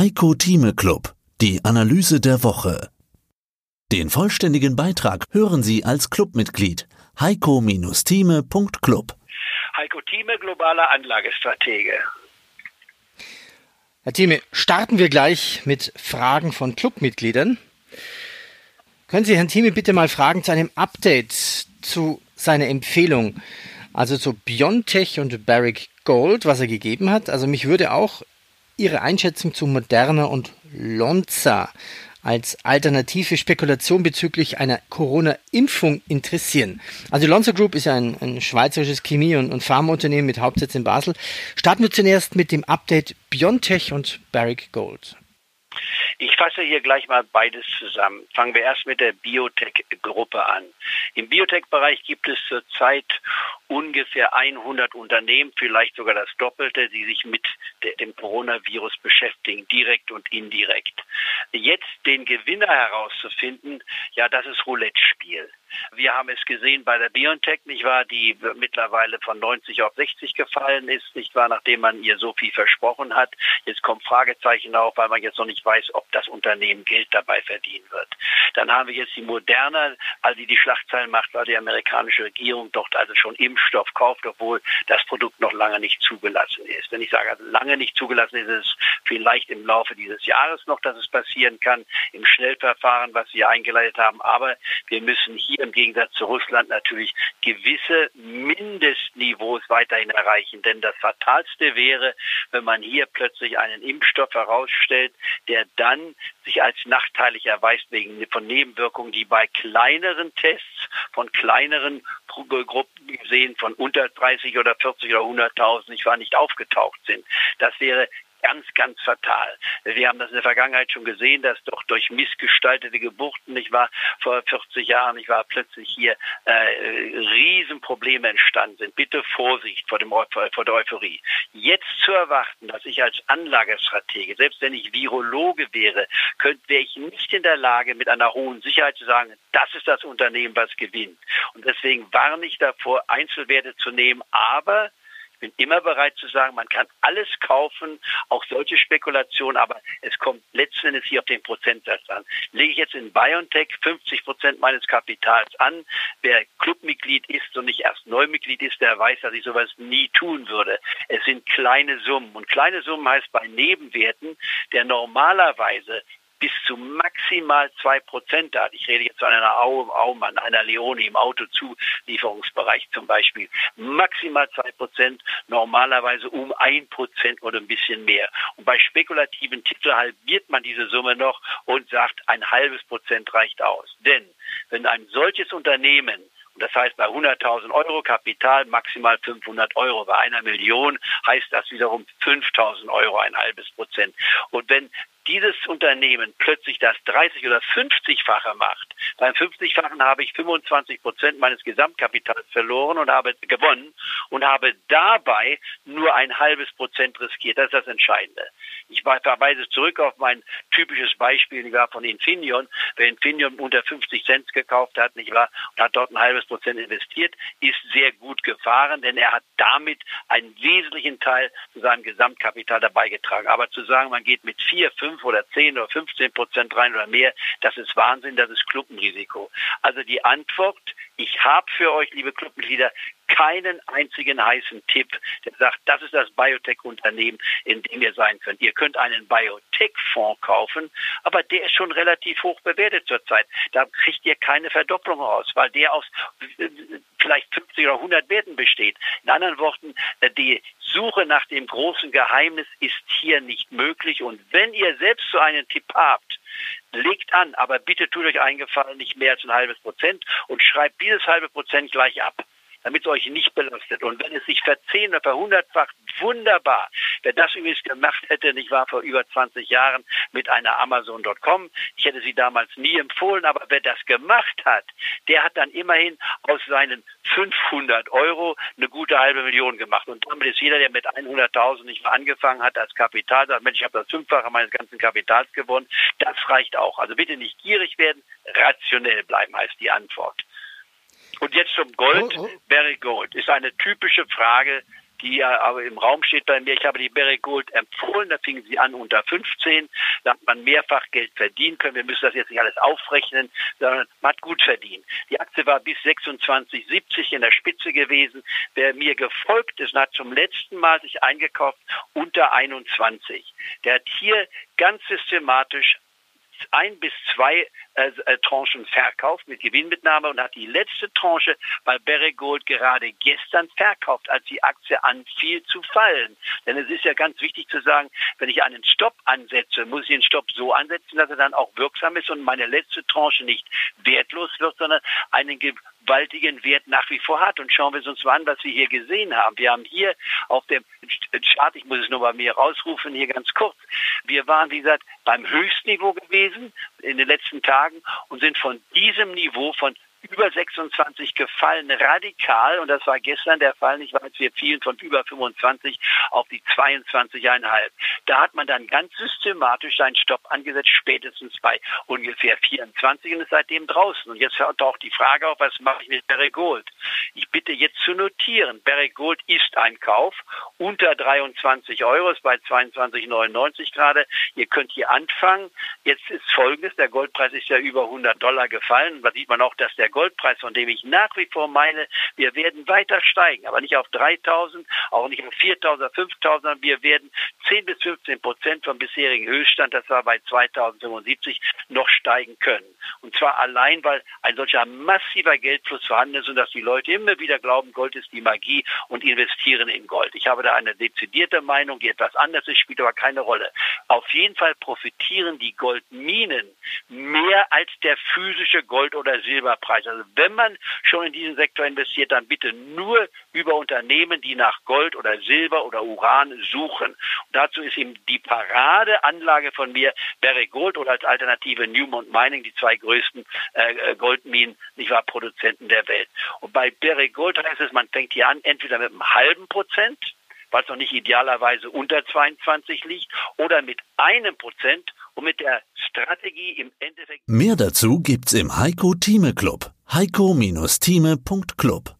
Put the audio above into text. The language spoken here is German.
Heiko Thieme Club, die Analyse der Woche. Den vollständigen Beitrag hören Sie als Clubmitglied heiko-thieme.club. Heiko Thieme, globaler Anlagestratege. Herr Thieme, starten wir gleich mit Fragen von Clubmitgliedern. Können Sie Herrn Thieme bitte mal fragen zu einem Update zu seiner Empfehlung, also zu Biontech und Barrick Gold, was er gegeben hat? Also mich würde auch Ihre Einschätzung zu Moderna und Lonza als alternative Spekulation bezüglich einer Corona-Impfung interessieren. Also Lonza Group ist ein, ein schweizerisches Chemie- und, und Pharmaunternehmen mit Hauptsitz in Basel. Starten wir zunächst mit dem Update Biontech und Barrick Gold. Ich fasse hier gleich mal beides zusammen. Fangen wir erst mit der Biotech-Gruppe an. Im Biotech-Bereich gibt es zurzeit ungefähr 100 Unternehmen, vielleicht sogar das Doppelte, die sich mit dem Coronavirus beschäftigen, direkt und indirekt. Jetzt den Gewinner herauszufinden, ja, das ist Roulette-Spiel. Wir haben es gesehen bei der BioNTech, nicht wahr, die mittlerweile von 90 auf 60 gefallen ist, nicht wahr, nachdem man ihr so viel versprochen hat. Jetzt kommt Fragezeichen auf, weil man jetzt noch nicht weiß, ob das Unternehmen Geld dabei verdienen wird. Dann haben wir jetzt die Moderna, also die die Schlagzeilen macht, weil die amerikanische Regierung dort also schon Impfstoff kauft, obwohl das Produkt noch lange nicht zugelassen ist. Wenn ich sage, lange nicht zugelassen ist, ist es vielleicht im Laufe dieses Jahres noch, dass es passieren kann, im Schnellverfahren, was wir eingeleitet haben. Aber wir müssen hier im Gegensatz zu Russland natürlich gewisse Mindestniveaus weiterhin erreichen. Denn das Fatalste wäre, wenn man hier plötzlich einen Impfstoff herausstellt, der dann sich als nachteilig erweist wegen von Nebenwirkungen, die bei kleineren Tests von kleineren Gruppen gesehen von unter 30 oder 40 oder 100.000 nicht war nicht aufgetaucht sind. Das wäre ganz, ganz fatal. Wir haben das in der Vergangenheit schon gesehen, dass doch durch missgestaltete Geburten, nicht wahr, vor 40 Jahren, nicht wahr, plötzlich hier äh, Riesenprobleme entstanden sind. Bitte Vorsicht vor, dem, vor der Euphorie. Jetzt zu erwarten, dass ich als Anlagestratege, selbst wenn ich Virologe wäre, könnte, wäre ich nicht in der Lage, mit einer hohen Sicherheit zu sagen, das ist das Unternehmen, was gewinnt. Und deswegen warne ich davor, Einzelwerte zu nehmen, aber bin immer bereit zu sagen, man kann alles kaufen, auch solche Spekulationen, aber es kommt letzten Endes hier auf den Prozentsatz an. Lege ich jetzt in BioNTech 50 Prozent meines Kapitals an, wer Clubmitglied ist und nicht erst Neumitglied ist, der weiß, dass ich sowas nie tun würde. Es sind kleine Summen und kleine Summen heißt bei Nebenwerten, der normalerweise bis zu maximal zwei Prozent hat. Ich rede jetzt von einer Aumann, einer Leone im Autozulieferungsbereich zum Beispiel. Maximal zwei Prozent, normalerweise um ein Prozent oder ein bisschen mehr. Und bei spekulativen Titeln halbiert man diese Summe noch und sagt, ein halbes Prozent reicht aus. Denn wenn ein solches Unternehmen das heißt, bei 100.000 Euro Kapital maximal 500 Euro. Bei einer Million heißt das wiederum 5.000 Euro, ein halbes Prozent. Und wenn dieses Unternehmen plötzlich das 30 oder 50-fache macht, beim 50-fachen habe ich 25 Prozent meines Gesamtkapitals verloren und habe gewonnen und habe dabei nur ein halbes Prozent riskiert. Das ist das Entscheidende. Ich verweise zurück auf mein typisches Beispiel, ich war von Infineon. Wer Infineon unter 50 Cent gekauft hat, nicht wahr, und hat dort ein halbes Prozent investiert, ist sehr gut gefahren, denn er hat damit einen wesentlichen Teil zu seinem Gesamtkapital dabei getragen. Aber zu sagen, man geht mit vier, fünf oder zehn oder 15 Prozent rein oder mehr, das ist Wahnsinn, das ist Klumpenrisiko. Also die Antwort, ich habe für euch, liebe Clubmitglieder, keinen einzigen heißen Tipp, der sagt, das ist das Biotech-Unternehmen, in dem ihr sein könnt. Ihr könnt einen Biotech-Fonds kaufen, aber der ist schon relativ hoch bewertet zurzeit. Da kriegt ihr keine Verdopplung raus, weil der aus äh, vielleicht 50 oder 100 Werten besteht. In anderen Worten, äh, die Suche nach dem großen Geheimnis ist hier nicht möglich. Und wenn ihr selbst so einen Tipp habt, legt an, aber bitte tut euch eingefallen, nicht mehr als ein halbes Prozent und schreibt dieses halbe Prozent gleich ab damit es euch nicht belastet. Und wenn es sich verzehn oder verhundertfacht, wunderbar. Wer das übrigens gemacht hätte, nicht wahr, vor über 20 Jahren mit einer Amazon.com, ich hätte sie damals nie empfohlen, aber wer das gemacht hat, der hat dann immerhin aus seinen 500 Euro eine gute halbe Million gemacht. Und damit ist jeder, der mit 100.000 nicht mal angefangen hat als Kapital, sagt, Mensch, ich habe das Fünffache meines ganzen Kapitals gewonnen, das reicht auch. Also bitte nicht gierig werden, rationell bleiben heißt die Antwort. Und jetzt zum Gold. Oh, oh. Ist eine typische Frage die ja aber im Raum steht bei mir. Ich habe die Barrick Gold empfohlen, da fingen sie an unter 15, da hat man mehrfach Geld verdienen können. Wir müssen das jetzt nicht alles aufrechnen, sondern man hat gut verdient. Die Aktie war bis 26,70 in der Spitze gewesen. Wer mir gefolgt ist hat zum letzten Mal sich eingekauft unter 21. Der hat hier ganz systematisch ein bis zwei äh, äh, Tranchen verkauft mit Gewinnmitnahme und hat die letzte Tranche bei Barrick Gold gerade gestern verkauft, als die Aktie anfiel zu fallen. Denn es ist ja ganz wichtig zu sagen, wenn ich einen Stopp ansetze, muss ich den Stopp so ansetzen, dass er dann auch wirksam ist und meine letzte Tranche nicht wertlos wird, sondern einen gewaltigen Wert nach wie vor hat. Und schauen wir uns mal an, was wir hier gesehen haben. Wir haben hier auf dem Chart, ich muss es nur bei mir rausrufen, hier ganz kurz, wir waren, wie gesagt, beim Höchstniveau gewesen in den letzten Tagen und sind von diesem Niveau von über 26 gefallen, radikal. Und das war gestern der Fall, nicht wahr? Wir fielen von über 25 auf die 22,5. Da hat man dann ganz systematisch seinen Stopp angesetzt, spätestens bei ungefähr 24 und ist seitdem draußen. Und jetzt taucht die Frage auf, was mache ich mit Barry Gold? Ich bitte jetzt zu notieren, Barry Gold ist ein Kauf unter 23 Euro, ist bei 22,99 gerade. Ihr könnt hier anfangen. Jetzt ist Folgendes, der Goldpreis ist ja über 100 Dollar gefallen. Da sieht man auch, dass der Goldpreis, von dem ich nach wie vor meine, wir werden weiter steigen, aber nicht auf 3000, auch nicht auf 4000 oder 5000, sondern wir werden 10 bis 15 Prozent vom bisherigen Höchststand, das war bei 2075, noch steigen können. Und zwar allein, weil ein solcher massiver Geldfluss vorhanden ist und dass die Leute immer wieder glauben, Gold ist die Magie und investieren in Gold. Ich habe da eine dezidierte Meinung, die etwas anders ist, spielt aber keine Rolle. Auf jeden Fall profitieren die Goldminen mehr als der physische Gold- oder Silberpreis. Also wenn man schon in diesen Sektor investiert, dann bitte nur über Unternehmen, die nach Gold oder Silber oder Uran suchen. Und dazu ist eben die Paradeanlage von mir Barrick Gold oder als Alternative Newmont Mining, die zwei größten äh, äh, Goldminen, nicht wahr, Produzenten der Welt. Und bei Barrick Gold heißt es, man fängt hier an, entweder mit einem halben Prozent, was noch nicht idealerweise unter 22 liegt, oder mit einem Prozent und mit der Strategie im Endeffekt. Mehr dazu gibt's im Heiko Thieme Club. heiko-thieme.club